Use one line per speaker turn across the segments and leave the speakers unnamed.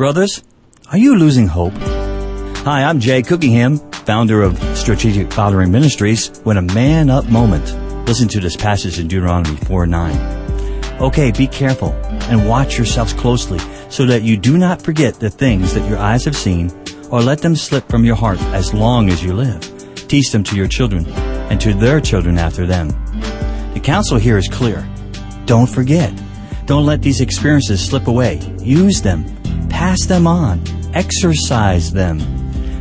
Brothers, are you losing hope? Hi, I'm Jay Cookingham, founder of Strategic Fathering Ministries. When a man up moment. Listen to this passage in Deuteronomy 4 9. Okay, be careful and watch yourselves closely so that you do not forget the things that your eyes have seen or let them slip from your heart as long as you live. Teach them to your children and to their children after them. The counsel here is clear. Don't forget. Don't let these experiences slip away. Use them. Pass them on. Exercise them.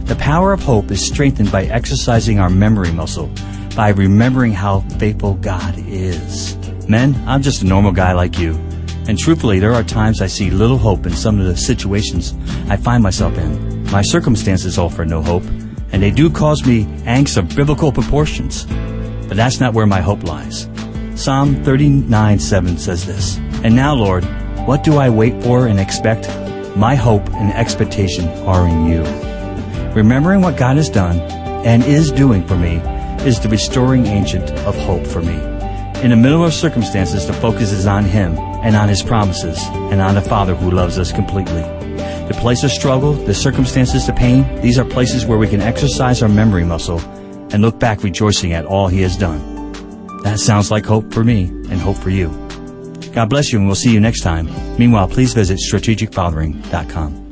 The power of hope is strengthened by exercising our memory muscle, by remembering how faithful God is. Men, I'm just a normal guy like you. And truthfully, there are times I see little hope in some of the situations I find myself in. My circumstances offer no hope, and they do cause me angst of biblical proportions. But that's not where my hope lies. Psalm 39 7 says this And now, Lord, what do I wait for and expect? My hope and expectation are in you. Remembering what God has done and is doing for me is the restoring agent of hope for me. In the middle of circumstances, the focus is on Him and on His promises and on the Father who loves us completely. The place of struggle, the circumstances, the pain, these are places where we can exercise our memory muscle and look back rejoicing at all He has done. That sounds like hope for me and hope for you. God bless you and we'll see you next time. Meanwhile, please visit strategicfathering.com.